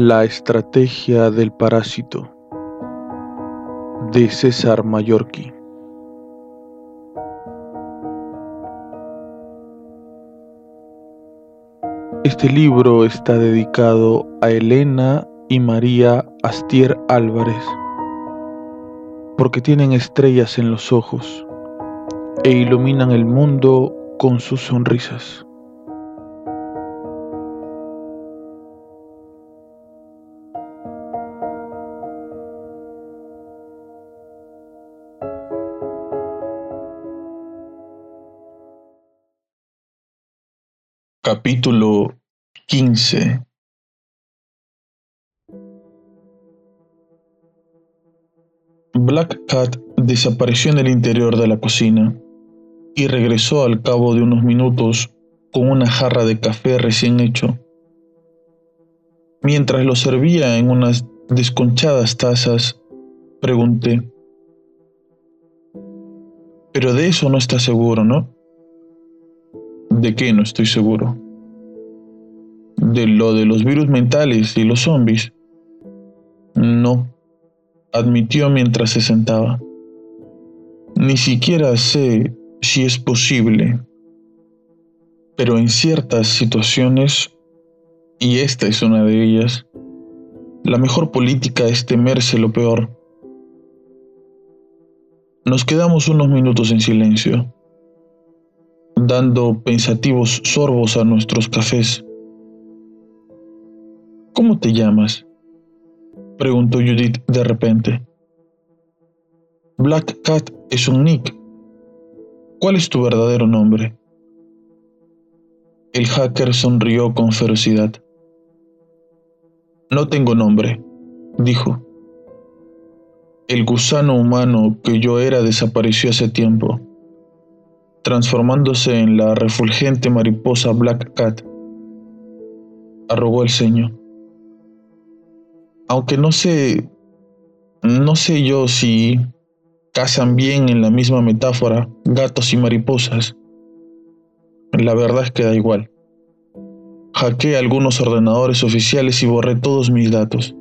La estrategia del parásito de César Mallorquí. Este libro está dedicado a Elena y María Astier Álvarez, porque tienen estrellas en los ojos e iluminan el mundo con sus sonrisas. Capítulo 15 Black Cat desapareció en el interior de la cocina y regresó al cabo de unos minutos con una jarra de café recién hecho. Mientras lo servía en unas desconchadas tazas, pregunté, pero de eso no está seguro, ¿no? ¿De qué no estoy seguro? ¿De lo de los virus mentales y los zombies? No, admitió mientras se sentaba. Ni siquiera sé si es posible, pero en ciertas situaciones, y esta es una de ellas, la mejor política es temerse lo peor. Nos quedamos unos minutos en silencio dando pensativos sorbos a nuestros cafés. ¿Cómo te llamas? preguntó Judith de repente. Black Cat es un nick. ¿Cuál es tu verdadero nombre? El hacker sonrió con ferocidad. No tengo nombre, dijo. El gusano humano que yo era desapareció hace tiempo transformándose en la refulgente mariposa Black Cat. Arrugó el ceño. Aunque no sé, no sé yo si casan bien en la misma metáfora gatos y mariposas. La verdad es que da igual. Hackeé algunos ordenadores oficiales y borré todos mis datos.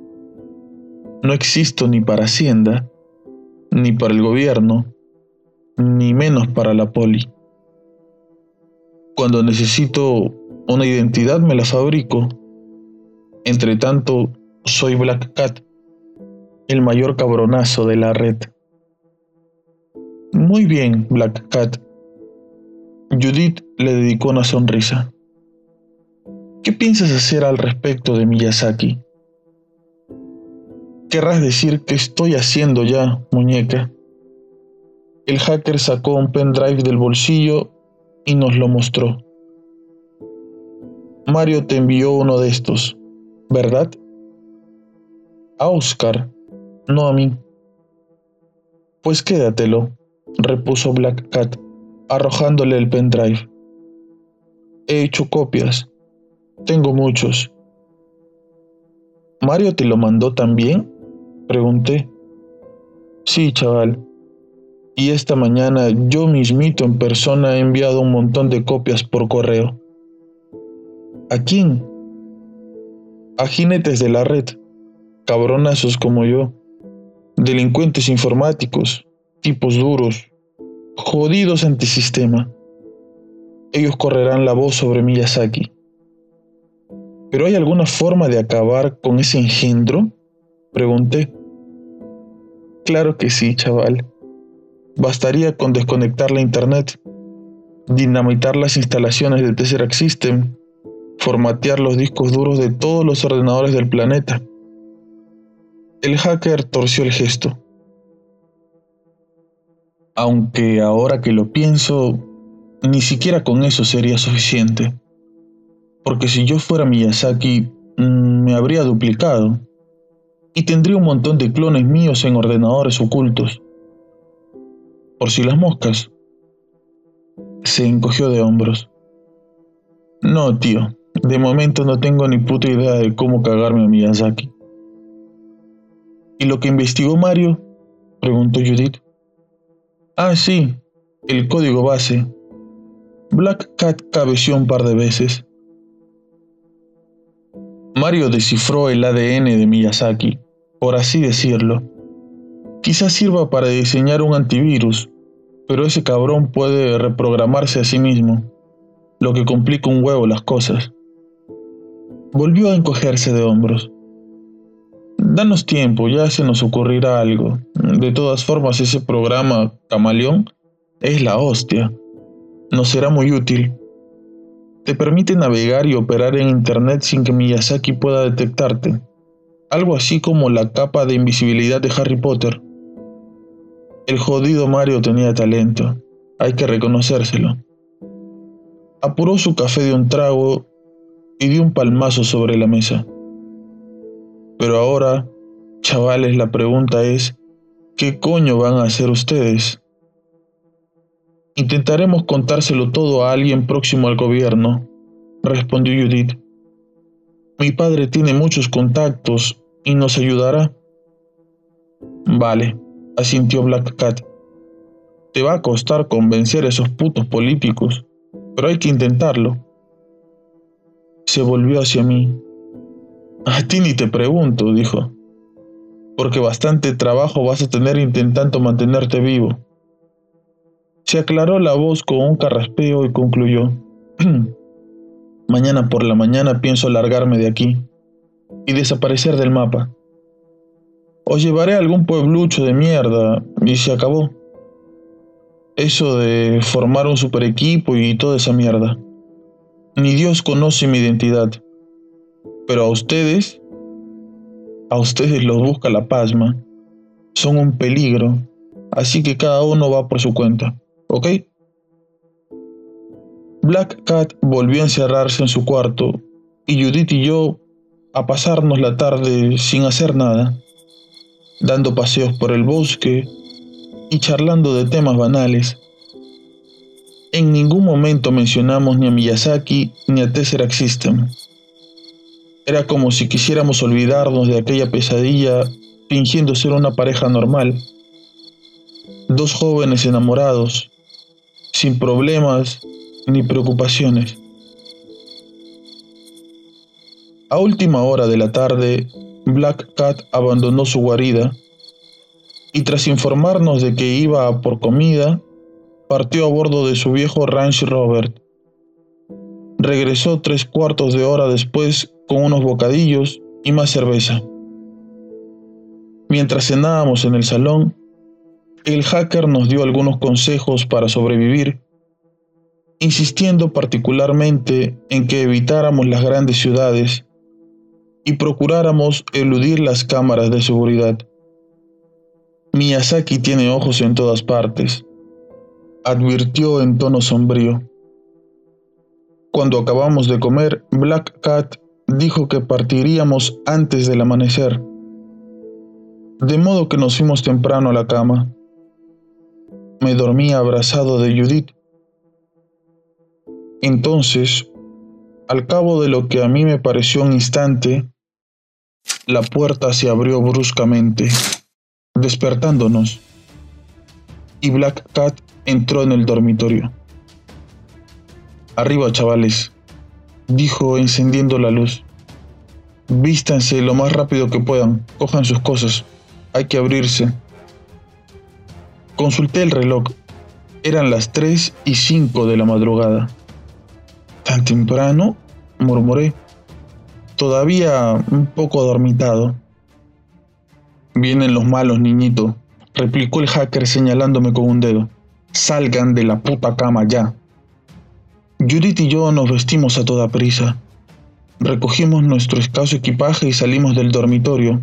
No existo ni para Hacienda, ni para el gobierno, ni menos para la poli. Cuando necesito una identidad me la fabrico. Entre tanto, soy Black Cat, el mayor cabronazo de la red. Muy bien, Black Cat. Judith le dedicó una sonrisa. ¿Qué piensas hacer al respecto de Miyazaki? Querrás decir que estoy haciendo ya, muñeca. El hacker sacó un pendrive del bolsillo y nos lo mostró. Mario te envió uno de estos, ¿verdad? A Oscar, no a mí. Pues quédatelo, repuso Black Cat, arrojándole el pendrive. He hecho copias. Tengo muchos. ¿Mario te lo mandó también? Pregunté. Sí, chaval y esta mañana yo mismito en persona he enviado un montón de copias por correo. ¿A quién? A jinetes de la red, cabronazos como yo, delincuentes informáticos, tipos duros, jodidos antisistema. Ellos correrán la voz sobre Miyazaki. ¿Pero hay alguna forma de acabar con ese engendro? Pregunté. Claro que sí, chaval. Bastaría con desconectar la Internet, dinamitar las instalaciones de Tesseract System, formatear los discos duros de todos los ordenadores del planeta. El hacker torció el gesto. Aunque ahora que lo pienso, ni siquiera con eso sería suficiente. Porque si yo fuera Miyazaki, mm, me habría duplicado. Y tendría un montón de clones míos en ordenadores ocultos por si las moscas. Se encogió de hombros. No, tío, de momento no tengo ni puta idea de cómo cagarme a Miyazaki. ¿Y lo que investigó Mario? preguntó Judith. Ah, sí, el código base. Black Cat cabeció un par de veces. Mario descifró el ADN de Miyazaki, por así decirlo. Quizás sirva para diseñar un antivirus, pero ese cabrón puede reprogramarse a sí mismo, lo que complica un huevo las cosas. Volvió a encogerse de hombros. Danos tiempo, ya se nos ocurrirá algo. De todas formas, ese programa Camaleón es la hostia. Nos será muy útil. Te permite navegar y operar en Internet sin que Miyazaki pueda detectarte. Algo así como la capa de invisibilidad de Harry Potter. El jodido Mario tenía talento, hay que reconocérselo. Apuró su café de un trago y dio un palmazo sobre la mesa. Pero ahora, chavales, la pregunta es, ¿qué coño van a hacer ustedes? Intentaremos contárselo todo a alguien próximo al gobierno, respondió Judith. Mi padre tiene muchos contactos y nos ayudará. Vale, asintió Black Cat. Te va a costar convencer a esos putos políticos, pero hay que intentarlo. Se volvió hacia mí. A ti ni te pregunto, dijo, porque bastante trabajo vas a tener intentando mantenerte vivo. Se aclaró la voz con un carraspeo y concluyó. Mañana por la mañana pienso largarme de aquí y desaparecer del mapa. Os llevaré a algún pueblucho de mierda y se acabó. Eso de formar un super equipo y toda esa mierda. Ni Dios conoce mi identidad. Pero a ustedes, a ustedes los busca la pasma. Son un peligro. Así que cada uno va por su cuenta. ¿Ok? Black Cat volvió a encerrarse en su cuarto y Judith y yo a pasarnos la tarde sin hacer nada dando paseos por el bosque y charlando de temas banales. En ningún momento mencionamos ni a Miyazaki ni a Tesseract System. Era como si quisiéramos olvidarnos de aquella pesadilla fingiendo ser una pareja normal. Dos jóvenes enamorados, sin problemas ni preocupaciones. A última hora de la tarde Black Cat abandonó su guarida y tras informarnos de que iba por comida, partió a bordo de su viejo Ranch Robert. Regresó tres cuartos de hora después con unos bocadillos y más cerveza. Mientras cenábamos en el salón, el hacker nos dio algunos consejos para sobrevivir, insistiendo particularmente en que evitáramos las grandes ciudades y procuráramos eludir las cámaras de seguridad. Miyazaki tiene ojos en todas partes, advirtió en tono sombrío. Cuando acabamos de comer, Black Cat dijo que partiríamos antes del amanecer, de modo que nos fuimos temprano a la cama. Me dormí abrazado de Judith. Entonces, al cabo de lo que a mí me pareció un instante, la puerta se abrió bruscamente, despertándonos, y Black Cat entró en el dormitorio. Arriba, chavales, dijo encendiendo la luz. Vístanse lo más rápido que puedan, cojan sus cosas, hay que abrirse. Consulté el reloj, eran las 3 y 5 de la madrugada. ¿Tan temprano? murmuré todavía un poco adormitado. Vienen los malos, niñito, replicó el hacker señalándome con un dedo. Salgan de la puta cama ya. Judith y yo nos vestimos a toda prisa. Recogimos nuestro escaso equipaje y salimos del dormitorio.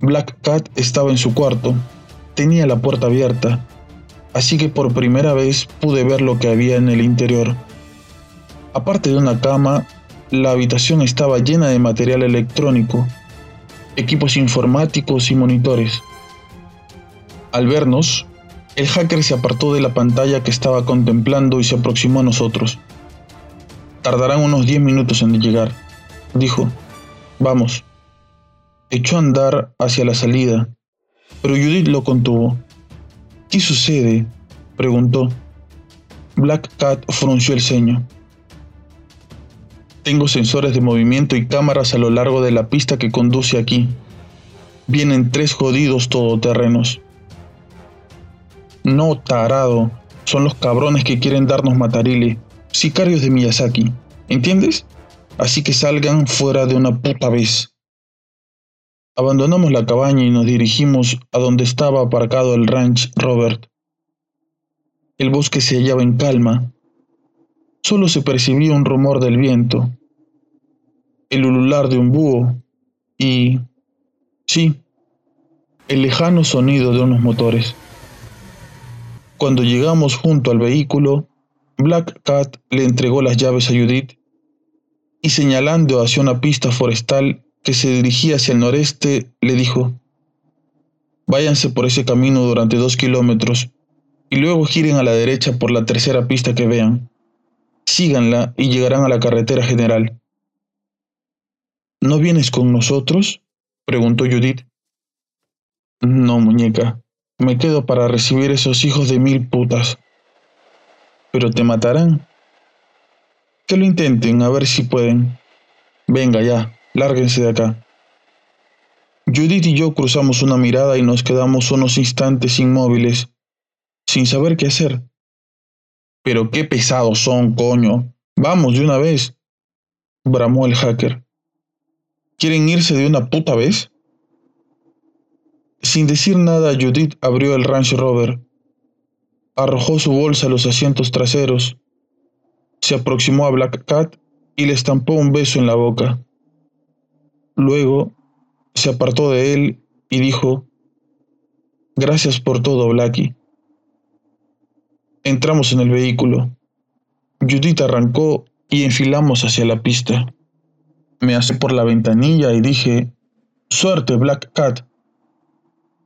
Black Cat estaba en su cuarto. Tenía la puerta abierta, así que por primera vez pude ver lo que había en el interior. Aparte de una cama, la habitación estaba llena de material electrónico, equipos informáticos y monitores. Al vernos, el hacker se apartó de la pantalla que estaba contemplando y se aproximó a nosotros. Tardarán unos 10 minutos en llegar, dijo. Vamos. Echó a andar hacia la salida, pero Judith lo contuvo. ¿Qué sucede? preguntó. Black Cat frunció el ceño. Tengo sensores de movimiento y cámaras a lo largo de la pista que conduce aquí. Vienen tres jodidos todoterrenos. No, tarado. Son los cabrones que quieren darnos matarile. Sicarios de Miyazaki. ¿Entiendes? Así que salgan fuera de una puta vez. Abandonamos la cabaña y nos dirigimos a donde estaba aparcado el ranch Robert. El bosque se hallaba en calma. Solo se percibía un rumor del viento, el ulular de un búho y, sí, el lejano sonido de unos motores. Cuando llegamos junto al vehículo, Black Cat le entregó las llaves a Judith y señalando hacia una pista forestal que se dirigía hacia el noreste, le dijo, Váyanse por ese camino durante dos kilómetros y luego giren a la derecha por la tercera pista que vean. Síganla y llegarán a la carretera general. ¿No vienes con nosotros? preguntó Judith. No, muñeca, me quedo para recibir esos hijos de mil putas. Pero te matarán. Que lo intenten, a ver si pueden. Venga ya, lárguense de acá. Judith y yo cruzamos una mirada y nos quedamos unos instantes inmóviles, sin saber qué hacer. Pero qué pesados son, coño. Vamos de una vez. bramó el hacker. ¿Quieren irse de una puta vez? Sin decir nada, Judith abrió el Range Rover, arrojó su bolsa a los asientos traseros, se aproximó a Black Cat y le estampó un beso en la boca. Luego se apartó de él y dijo, Gracias por todo, Blackie. Entramos en el vehículo. Judith arrancó y enfilamos hacia la pista. Me asé por la ventanilla y dije, Suerte, Black Cat.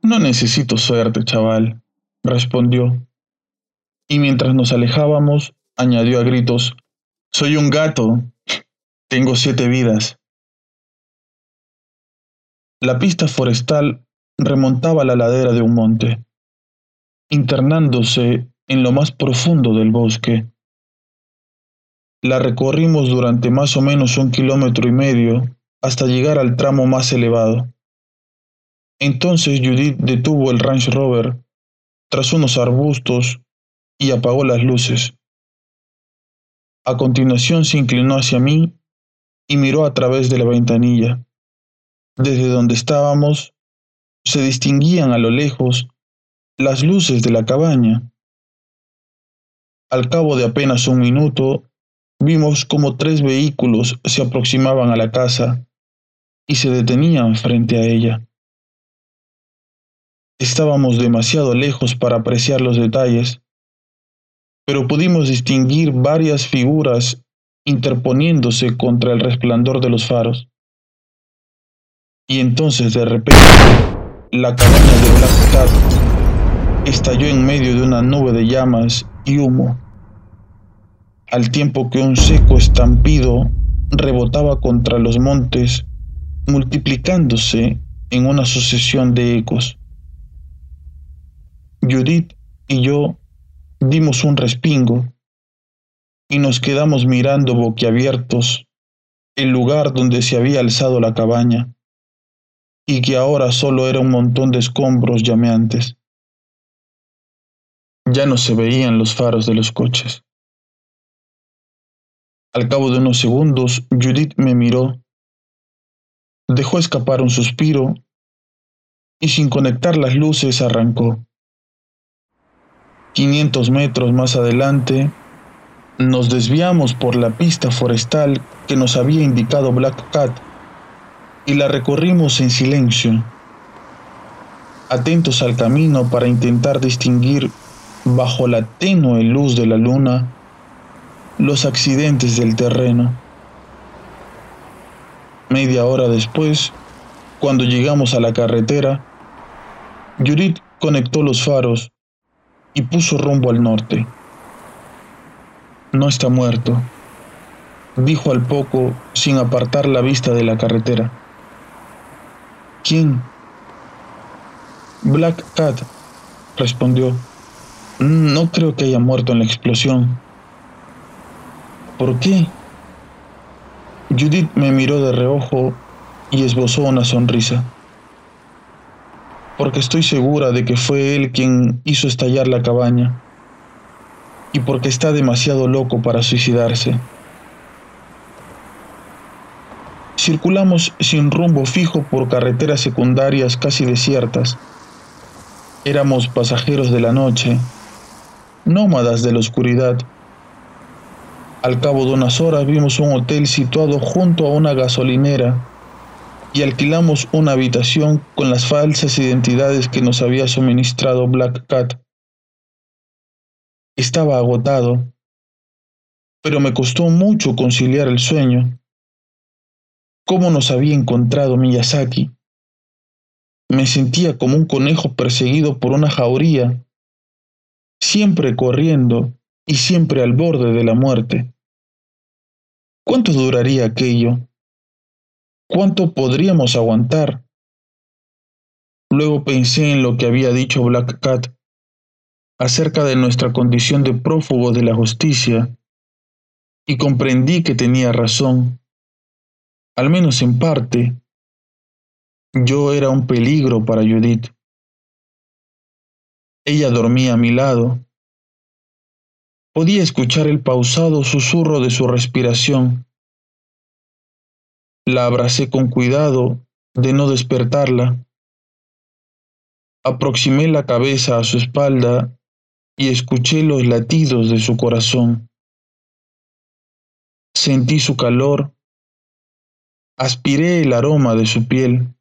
No necesito suerte, chaval, respondió. Y mientras nos alejábamos, añadió a gritos, Soy un gato. Tengo siete vidas. La pista forestal remontaba la ladera de un monte, internándose en lo más profundo del bosque. La recorrimos durante más o menos un kilómetro y medio hasta llegar al tramo más elevado. Entonces Judith detuvo el Range Rover tras unos arbustos y apagó las luces. A continuación se inclinó hacia mí y miró a través de la ventanilla. Desde donde estábamos se distinguían a lo lejos las luces de la cabaña. Al cabo de apenas un minuto, vimos como tres vehículos se aproximaban a la casa y se detenían frente a ella. Estábamos demasiado lejos para apreciar los detalles, pero pudimos distinguir varias figuras interponiéndose contra el resplandor de los faros. Y entonces de repente la cabaña de Black Cat estalló en medio de una nube de llamas y humo, al tiempo que un seco estampido rebotaba contra los montes, multiplicándose en una sucesión de ecos. Judith y yo dimos un respingo y nos quedamos mirando boquiabiertos el lugar donde se había alzado la cabaña y que ahora solo era un montón de escombros llameantes. Ya no se veían los faros de los coches. Al cabo de unos segundos, Judith me miró, dejó escapar un suspiro y sin conectar las luces arrancó. 500 metros más adelante, nos desviamos por la pista forestal que nos había indicado Black Cat y la recorrimos en silencio, atentos al camino para intentar distinguir bajo la tenue luz de la luna los accidentes del terreno. Media hora después, cuando llegamos a la carretera, Judith conectó los faros y puso rumbo al norte. No está muerto, dijo al poco sin apartar la vista de la carretera. ¿Quién? Black Cat, respondió. No creo que haya muerto en la explosión. ¿Por qué? Judith me miró de reojo y esbozó una sonrisa. Porque estoy segura de que fue él quien hizo estallar la cabaña y porque está demasiado loco para suicidarse. Circulamos sin rumbo fijo por carreteras secundarias casi desiertas. Éramos pasajeros de la noche, nómadas de la oscuridad. Al cabo de unas horas vimos un hotel situado junto a una gasolinera y alquilamos una habitación con las falsas identidades que nos había suministrado Black Cat. Estaba agotado, pero me costó mucho conciliar el sueño. ¿Cómo nos había encontrado Miyazaki? Me sentía como un conejo perseguido por una jauría, siempre corriendo y siempre al borde de la muerte. ¿Cuánto duraría aquello? ¿Cuánto podríamos aguantar? Luego pensé en lo que había dicho Black Cat acerca de nuestra condición de prófugo de la justicia y comprendí que tenía razón, al menos en parte. Yo era un peligro para Judith. Ella dormía a mi lado. Podía escuchar el pausado susurro de su respiración. La abracé con cuidado de no despertarla. Aproximé la cabeza a su espalda y escuché los latidos de su corazón. Sentí su calor, aspiré el aroma de su piel.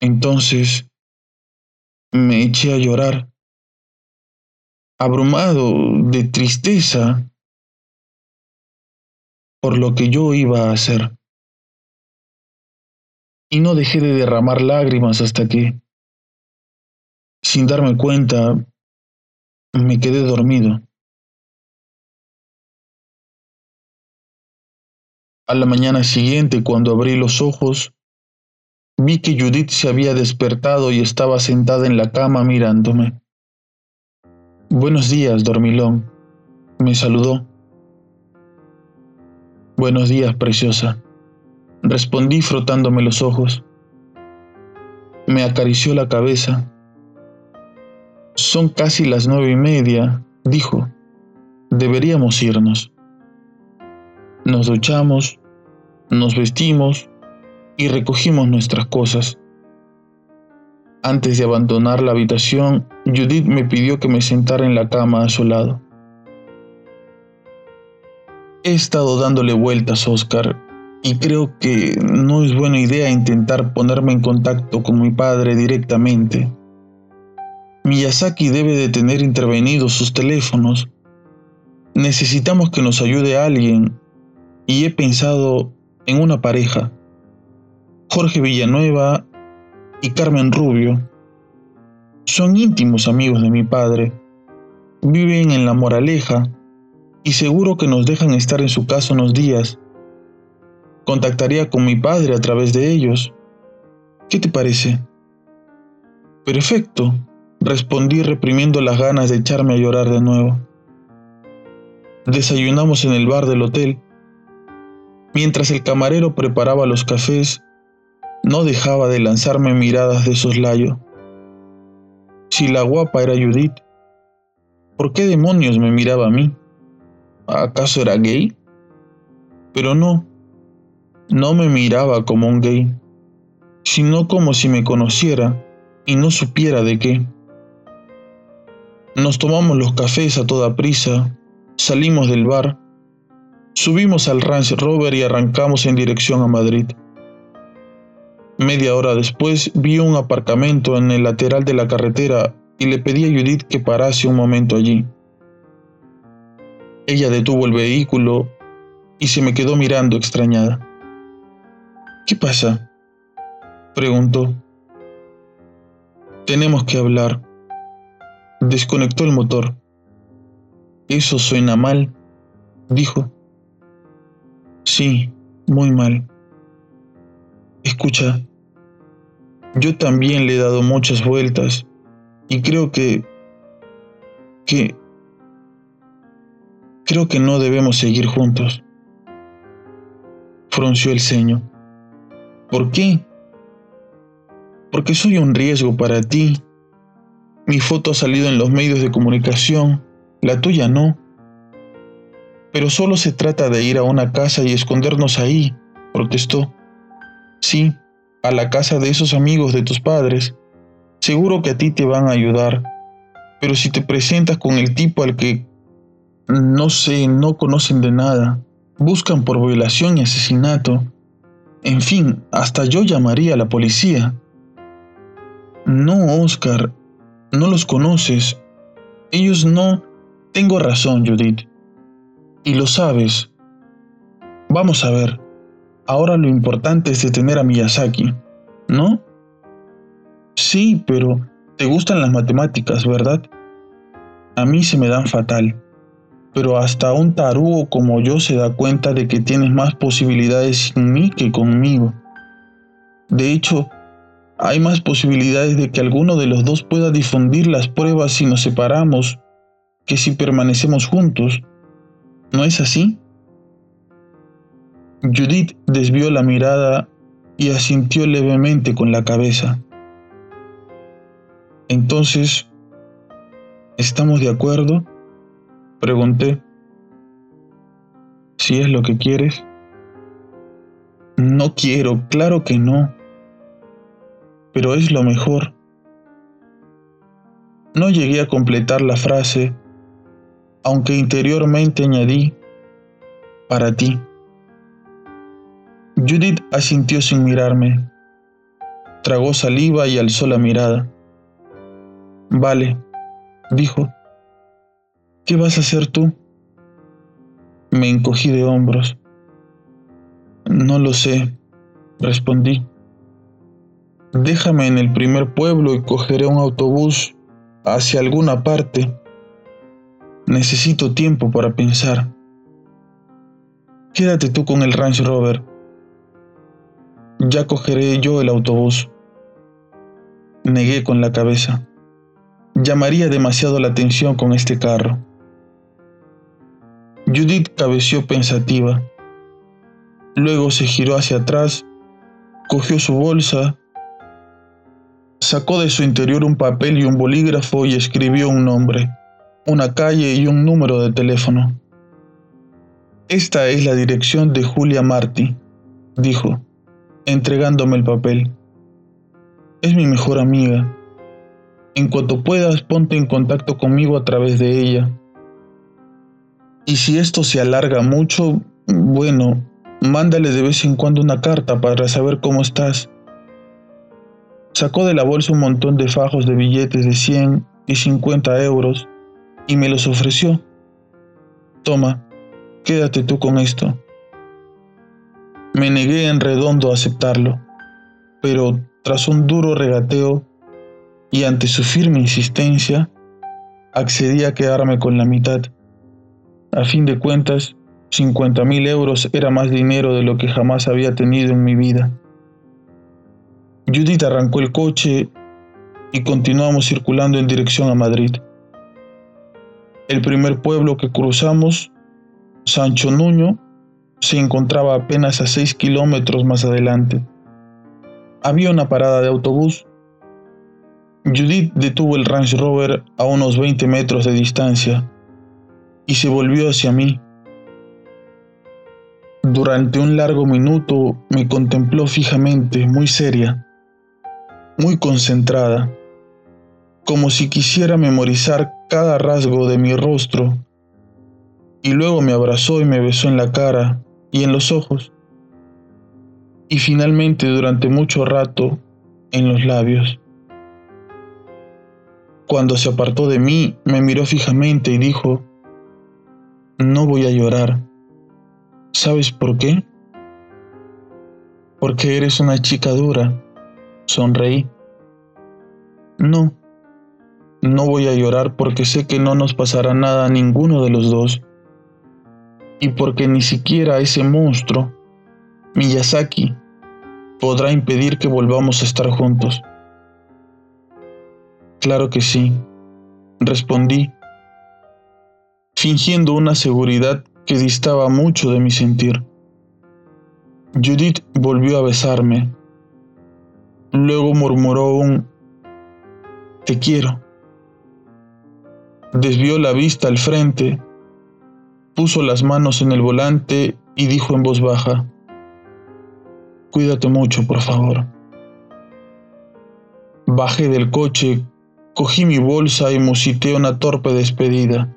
Entonces me eché a llorar, abrumado de tristeza por lo que yo iba a hacer. Y no dejé de derramar lágrimas hasta que, sin darme cuenta, me quedé dormido. A la mañana siguiente, cuando abrí los ojos, vi que Judith se había despertado y estaba sentada en la cama mirándome. Buenos días, dormilón, me saludó. Buenos días, preciosa, respondí frotándome los ojos. Me acarició la cabeza son casi las nueve y media, dijo. Deberíamos irnos. Nos duchamos, nos vestimos y recogimos nuestras cosas. Antes de abandonar la habitación, Judith me pidió que me sentara en la cama a su lado. He estado dándole vueltas, Oscar, y creo que no es buena idea intentar ponerme en contacto con mi padre directamente. Miyazaki debe de tener intervenidos sus teléfonos. Necesitamos que nos ayude alguien y he pensado en una pareja, Jorge Villanueva y Carmen Rubio. Son íntimos amigos de mi padre, viven en La Moraleja y seguro que nos dejan estar en su casa unos días. Contactaría con mi padre a través de ellos. ¿Qué te parece? Perfecto, respondí reprimiendo las ganas de echarme a llorar de nuevo. Desayunamos en el bar del hotel. Mientras el camarero preparaba los cafés, no dejaba de lanzarme miradas de soslayo. Si la guapa era Judith, ¿por qué demonios me miraba a mí? ¿Acaso era gay? Pero no, no me miraba como un gay, sino como si me conociera y no supiera de qué. Nos tomamos los cafés a toda prisa, salimos del bar, subimos al Ranch Rover y arrancamos en dirección a Madrid. Media hora después vi un aparcamiento en el lateral de la carretera y le pedí a Judith que parase un momento allí. Ella detuvo el vehículo y se me quedó mirando extrañada. ¿Qué pasa? preguntó. Tenemos que hablar, Desconectó el motor. Eso suena mal, dijo. Sí, muy mal. Escucha, yo también le he dado muchas vueltas y creo que... que... Creo que no debemos seguir juntos. Frunció el ceño. ¿Por qué? Porque soy un riesgo para ti. Mi foto ha salido en los medios de comunicación, la tuya no. Pero solo se trata de ir a una casa y escondernos ahí, protestó. Sí, a la casa de esos amigos de tus padres. Seguro que a ti te van a ayudar. Pero si te presentas con el tipo al que, no sé, no conocen de nada, buscan por violación y asesinato, en fin, hasta yo llamaría a la policía. No, Oscar, no los conoces. Ellos no... Tengo razón, Judith. Y lo sabes. Vamos a ver. Ahora lo importante es detener a Miyazaki, ¿no? Sí, pero te gustan las matemáticas, ¿verdad? A mí se me dan fatal. Pero hasta un tarugo como yo se da cuenta de que tienes más posibilidades sin mí que conmigo. De hecho, hay más posibilidades de que alguno de los dos pueda difundir las pruebas si nos separamos que si permanecemos juntos. ¿No es así? Judith desvió la mirada y asintió levemente con la cabeza. Entonces, ¿estamos de acuerdo? Pregunté. Si es lo que quieres. No quiero, claro que no. Pero es lo mejor. No llegué a completar la frase, aunque interiormente añadí, para ti. Judith asintió sin mirarme. Tragó saliva y alzó la mirada. Vale, dijo. ¿Qué vas a hacer tú? Me encogí de hombros. No lo sé, respondí. Déjame en el primer pueblo y cogeré un autobús hacia alguna parte. Necesito tiempo para pensar. Quédate tú con el Range Rover. Ya cogeré yo el autobús. Negué con la cabeza. Llamaría demasiado la atención con este carro. Judith cabeció pensativa. Luego se giró hacia atrás, cogió su bolsa, sacó de su interior un papel y un bolígrafo y escribió un nombre, una calle y un número de teléfono. Esta es la dirección de Julia Martí, dijo entregándome el papel. Es mi mejor amiga. En cuanto puedas, ponte en contacto conmigo a través de ella. Y si esto se alarga mucho, bueno, mándale de vez en cuando una carta para saber cómo estás. Sacó de la bolsa un montón de fajos de billetes de 100 y 50 euros y me los ofreció. Toma, quédate tú con esto. Me negué en redondo a aceptarlo, pero tras un duro regateo y ante su firme insistencia, accedí a quedarme con la mitad. A fin de cuentas, 50 mil euros era más dinero de lo que jamás había tenido en mi vida. Judith arrancó el coche y continuamos circulando en dirección a Madrid. El primer pueblo que cruzamos, Sancho Nuño, se encontraba apenas a seis kilómetros más adelante. Había una parada de autobús. Judith detuvo el Range Rover a unos 20 metros de distancia y se volvió hacia mí. Durante un largo minuto me contempló fijamente, muy seria, muy concentrada, como si quisiera memorizar cada rasgo de mi rostro, y luego me abrazó y me besó en la cara y en los ojos, y finalmente durante mucho rato en los labios. Cuando se apartó de mí, me miró fijamente y dijo, no voy a llorar. ¿Sabes por qué? Porque eres una chica dura. Sonreí. No, no voy a llorar porque sé que no nos pasará nada a ninguno de los dos y porque ni siquiera ese monstruo, Miyazaki, podrá impedir que volvamos a estar juntos. Claro que sí, respondí, fingiendo una seguridad que distaba mucho de mi sentir. Judith volvió a besarme. Luego murmuró un Te quiero. Desvió la vista al frente, puso las manos en el volante y dijo en voz baja, Cuídate mucho, por favor. Bajé del coche, cogí mi bolsa y musité una torpe despedida.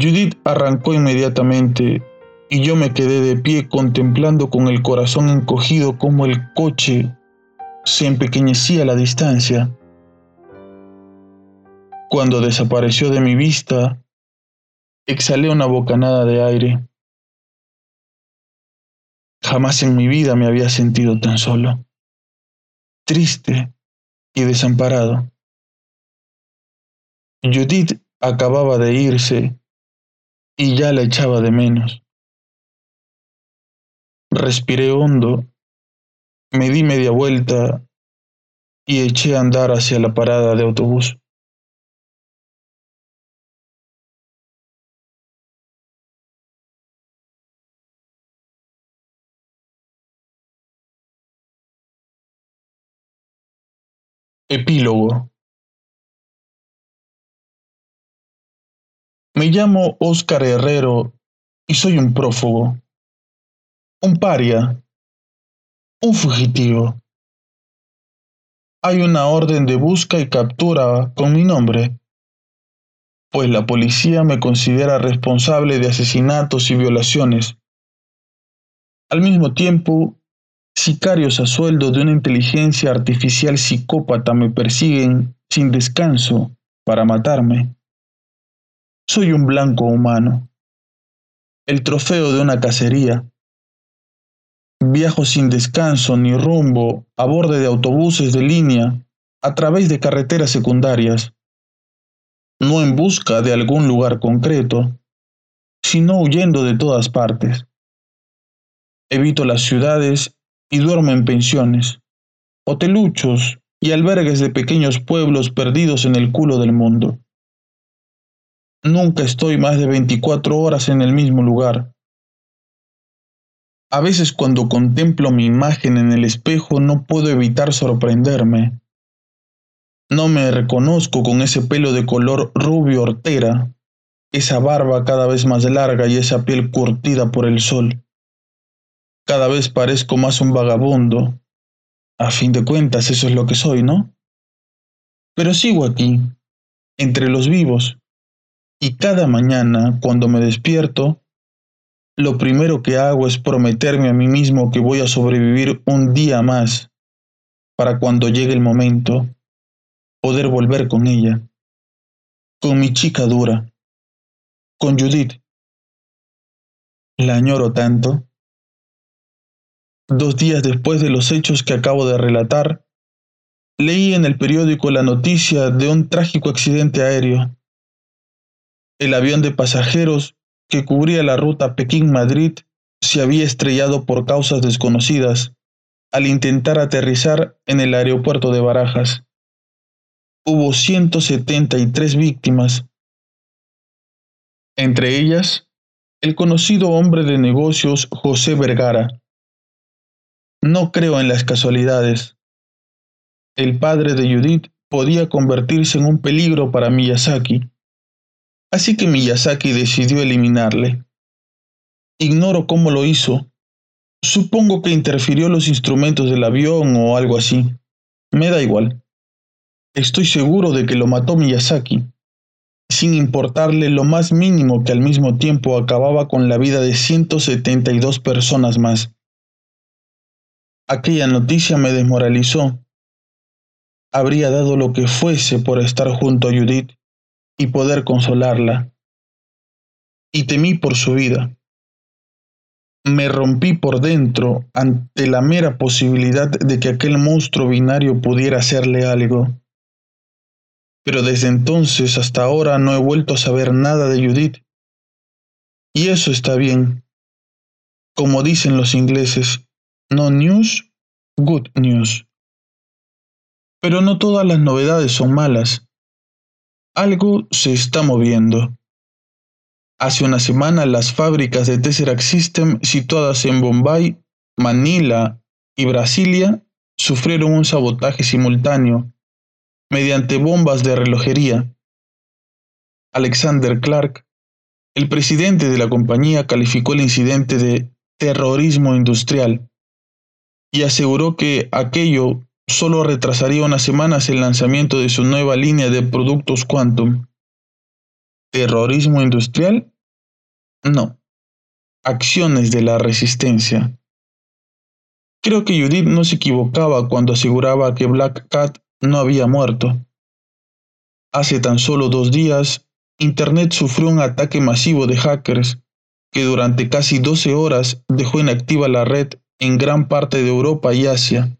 Judith arrancó inmediatamente y yo me quedé de pie contemplando con el corazón encogido cómo el coche se empequeñecía a la distancia. Cuando desapareció de mi vista, exhalé una bocanada de aire. Jamás en mi vida me había sentido tan solo, triste y desamparado. Judith acababa de irse y ya la echaba de menos. Respiré hondo, me di media vuelta y eché a andar hacia la parada de autobús. Epílogo Me llamo Óscar Herrero y soy un prófugo, un paria, un fugitivo. Hay una orden de busca y captura con mi nombre, pues la policía me considera responsable de asesinatos y violaciones. Al mismo tiempo, Sicarios a sueldo de una inteligencia artificial psicópata me persiguen sin descanso para matarme. Soy un blanco humano, el trofeo de una cacería. Viajo sin descanso ni rumbo a borde de autobuses de línea a través de carreteras secundarias, no en busca de algún lugar concreto, sino huyendo de todas partes. Evito las ciudades y duermo en pensiones, hoteluchos y albergues de pequeños pueblos perdidos en el culo del mundo. Nunca estoy más de 24 horas en el mismo lugar. A veces cuando contemplo mi imagen en el espejo no puedo evitar sorprenderme. No me reconozco con ese pelo de color rubio hortera, esa barba cada vez más larga y esa piel curtida por el sol. Cada vez parezco más un vagabundo. A fin de cuentas, eso es lo que soy, ¿no? Pero sigo aquí, entre los vivos, y cada mañana, cuando me despierto, lo primero que hago es prometerme a mí mismo que voy a sobrevivir un día más, para cuando llegue el momento, poder volver con ella, con mi chica dura, con Judith. La añoro tanto. Dos días después de los hechos que acabo de relatar, leí en el periódico la noticia de un trágico accidente aéreo. El avión de pasajeros que cubría la ruta Pekín-Madrid se había estrellado por causas desconocidas al intentar aterrizar en el aeropuerto de Barajas. Hubo 173 víctimas, entre ellas el conocido hombre de negocios José Vergara, no creo en las casualidades. El padre de Judith podía convertirse en un peligro para Miyazaki, así que Miyazaki decidió eliminarle. Ignoro cómo lo hizo. Supongo que interfirió los instrumentos del avión o algo así. Me da igual. Estoy seguro de que lo mató Miyazaki, sin importarle lo más mínimo que al mismo tiempo acababa con la vida de 172 personas más. Aquella noticia me desmoralizó. Habría dado lo que fuese por estar junto a Judith y poder consolarla. Y temí por su vida. Me rompí por dentro ante la mera posibilidad de que aquel monstruo binario pudiera hacerle algo. Pero desde entonces hasta ahora no he vuelto a saber nada de Judith. Y eso está bien. Como dicen los ingleses, no news, good news. Pero no todas las novedades son malas. Algo se está moviendo. Hace una semana las fábricas de Tesseract System situadas en Bombay, Manila y Brasilia sufrieron un sabotaje simultáneo mediante bombas de relojería. Alexander Clark, el presidente de la compañía, calificó el incidente de terrorismo industrial y aseguró que aquello solo retrasaría unas semanas el lanzamiento de su nueva línea de productos Quantum. ¿Terrorismo industrial? No. Acciones de la resistencia. Creo que Judith no se equivocaba cuando aseguraba que Black Cat no había muerto. Hace tan solo dos días, Internet sufrió un ataque masivo de hackers que durante casi 12 horas dejó inactiva la red en gran parte de Europa y Asia.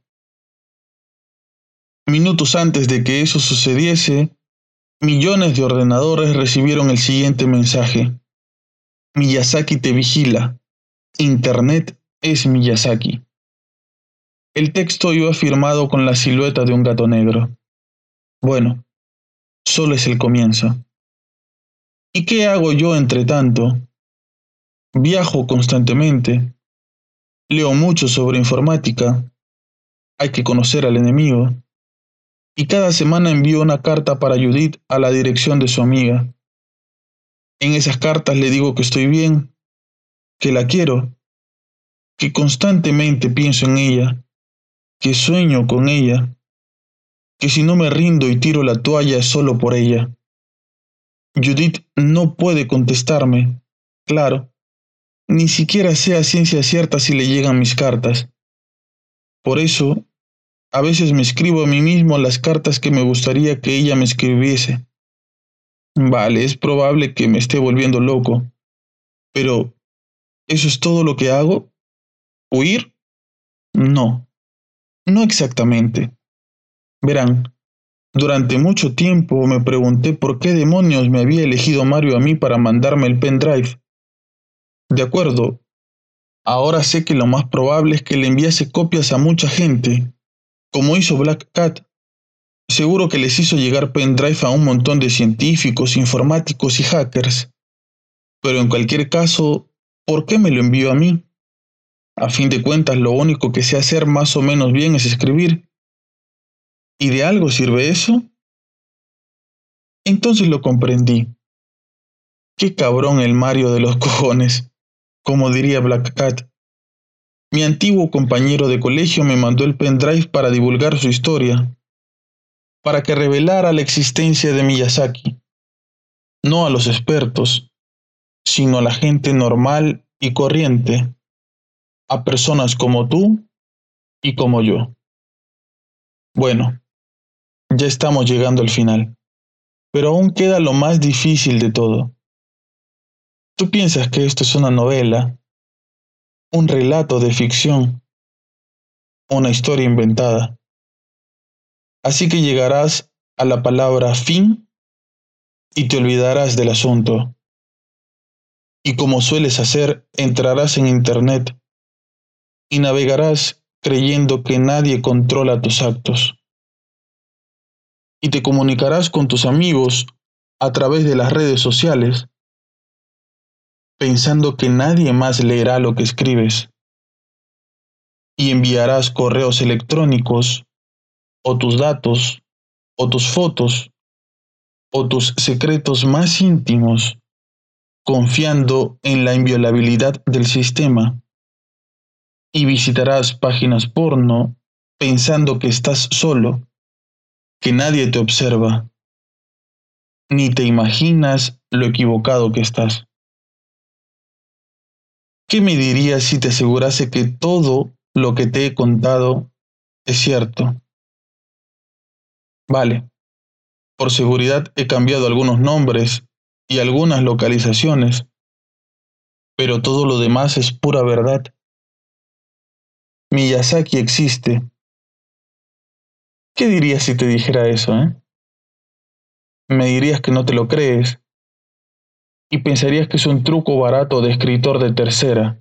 Minutos antes de que eso sucediese, millones de ordenadores recibieron el siguiente mensaje. Miyazaki te vigila. Internet es Miyazaki. El texto iba firmado con la silueta de un gato negro. Bueno, solo es el comienzo. ¿Y qué hago yo entre tanto? Viajo constantemente. Leo mucho sobre informática. Hay que conocer al enemigo. Y cada semana envío una carta para Judith a la dirección de su amiga. En esas cartas le digo que estoy bien, que la quiero, que constantemente pienso en ella, que sueño con ella, que si no me rindo y tiro la toalla es solo por ella. Judith no puede contestarme, claro, ni siquiera sé a ciencia cierta si le llegan mis cartas. Por eso, a veces me escribo a mí mismo las cartas que me gustaría que ella me escribiese. Vale, es probable que me esté volviendo loco, pero ¿eso es todo lo que hago? ¿Huir? No. No exactamente. Verán, durante mucho tiempo me pregunté por qué demonios me había elegido Mario a mí para mandarme el pendrive. De acuerdo, ahora sé que lo más probable es que le enviase copias a mucha gente, como hizo Black Cat. Seguro que les hizo llegar pendrive a un montón de científicos, informáticos y hackers. Pero en cualquier caso, ¿por qué me lo envió a mí? A fin de cuentas, lo único que sé hacer más o menos bien es escribir. ¿Y de algo sirve eso? Entonces lo comprendí. Qué cabrón el Mario de los cojones, como diría Black Cat. Mi antiguo compañero de colegio me mandó el pendrive para divulgar su historia, para que revelara la existencia de Miyazaki, no a los expertos, sino a la gente normal y corriente a personas como tú y como yo. Bueno, ya estamos llegando al final, pero aún queda lo más difícil de todo. Tú piensas que esto es una novela, un relato de ficción, una historia inventada. Así que llegarás a la palabra fin y te olvidarás del asunto. Y como sueles hacer, entrarás en Internet y navegarás creyendo que nadie controla tus actos. Y te comunicarás con tus amigos a través de las redes sociales, pensando que nadie más leerá lo que escribes. Y enviarás correos electrónicos, o tus datos, o tus fotos, o tus secretos más íntimos, confiando en la inviolabilidad del sistema y visitarás páginas porno pensando que estás solo, que nadie te observa, ni te imaginas lo equivocado que estás. ¿Qué me dirías si te asegurase que todo lo que te he contado es cierto? Vale, por seguridad he cambiado algunos nombres y algunas localizaciones, pero todo lo demás es pura verdad. Miyazaki existe. ¿Qué dirías si te dijera eso, eh? Me dirías que no te lo crees y pensarías que es un truco barato de escritor de tercera.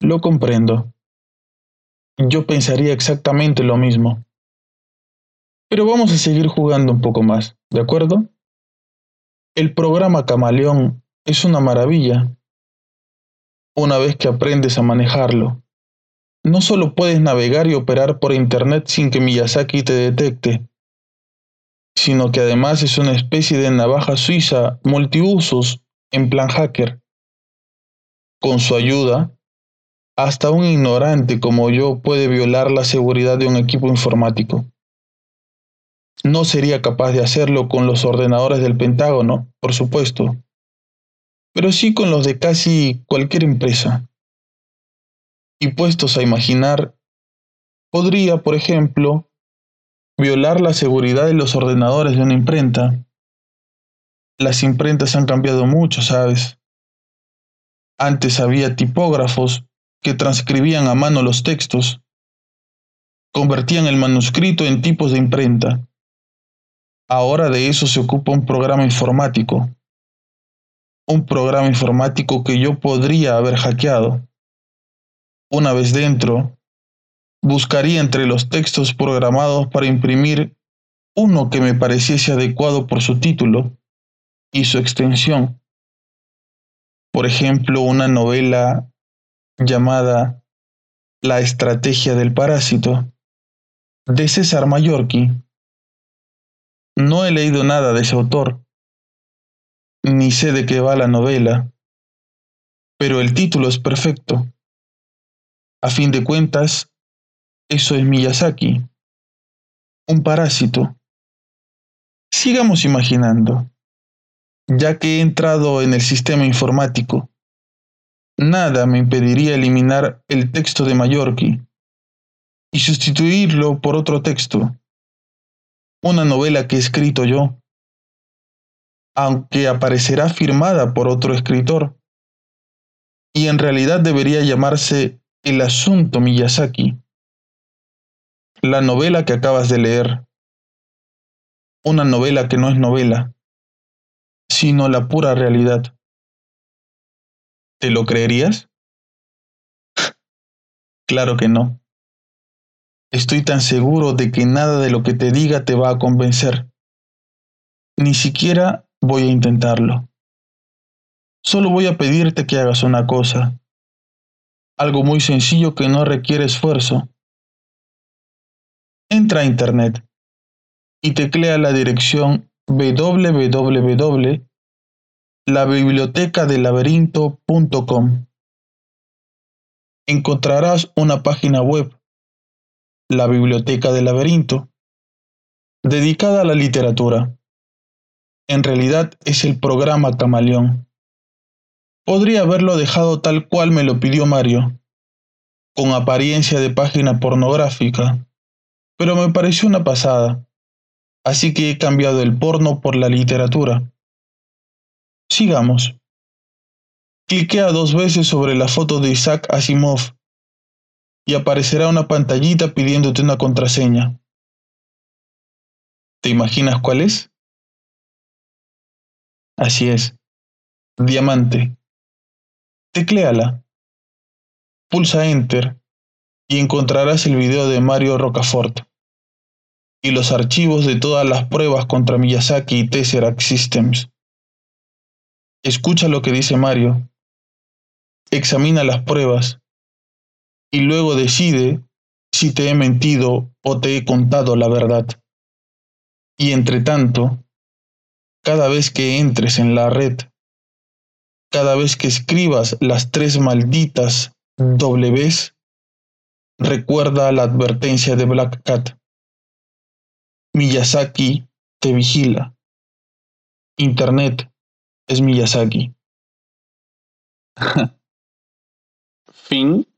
Lo comprendo. Yo pensaría exactamente lo mismo. Pero vamos a seguir jugando un poco más, ¿de acuerdo? El programa Camaleón es una maravilla. Una vez que aprendes a manejarlo, no solo puedes navegar y operar por Internet sin que Miyazaki te detecte, sino que además es una especie de navaja suiza multiusos en plan hacker. Con su ayuda, hasta un ignorante como yo puede violar la seguridad de un equipo informático. No sería capaz de hacerlo con los ordenadores del Pentágono, por supuesto, pero sí con los de casi cualquier empresa. Y puestos a imaginar, podría, por ejemplo, violar la seguridad de los ordenadores de una imprenta. Las imprentas han cambiado mucho, ¿sabes? Antes había tipógrafos que transcribían a mano los textos, convertían el manuscrito en tipos de imprenta. Ahora de eso se ocupa un programa informático. Un programa informático que yo podría haber hackeado. Una vez dentro, buscaría entre los textos programados para imprimir uno que me pareciese adecuado por su título y su extensión. Por ejemplo, una novela llamada La estrategia del parásito de César Mallorquí. No he leído nada de ese autor, ni sé de qué va la novela, pero el título es perfecto. A fin de cuentas, eso es Miyazaki, un parásito. Sigamos imaginando, ya que he entrado en el sistema informático, nada me impediría eliminar el texto de Mallorquí y sustituirlo por otro texto, una novela que he escrito yo, aunque aparecerá firmada por otro escritor, y en realidad debería llamarse el asunto Miyazaki. La novela que acabas de leer. Una novela que no es novela, sino la pura realidad. ¿Te lo creerías? claro que no. Estoy tan seguro de que nada de lo que te diga te va a convencer. Ni siquiera voy a intentarlo. Solo voy a pedirte que hagas una cosa algo muy sencillo que no requiere esfuerzo. Entra a Internet y teclea la dirección www.labibliotecadelaberinto.com. Encontrarás una página web, la Biblioteca del Laberinto, dedicada a la literatura. En realidad es el programa Camaleón. Podría haberlo dejado tal cual me lo pidió Mario, con apariencia de página pornográfica, pero me pareció una pasada, así que he cambiado el porno por la literatura. Sigamos. Cliquea dos veces sobre la foto de Isaac Asimov y aparecerá una pantallita pidiéndote una contraseña. ¿Te imaginas cuál es? Así es. Diamante. Tecléala. Pulsa Enter y encontrarás el video de Mario Rocafort y los archivos de todas las pruebas contra Miyazaki y Tesseract Systems. Escucha lo que dice Mario, examina las pruebas y luego decide si te he mentido o te he contado la verdad. Y entre tanto, cada vez que entres en la red cada vez que escribas las tres malditas Ws, recuerda la advertencia de Black Cat. Miyazaki te vigila. Internet es Miyazaki. fin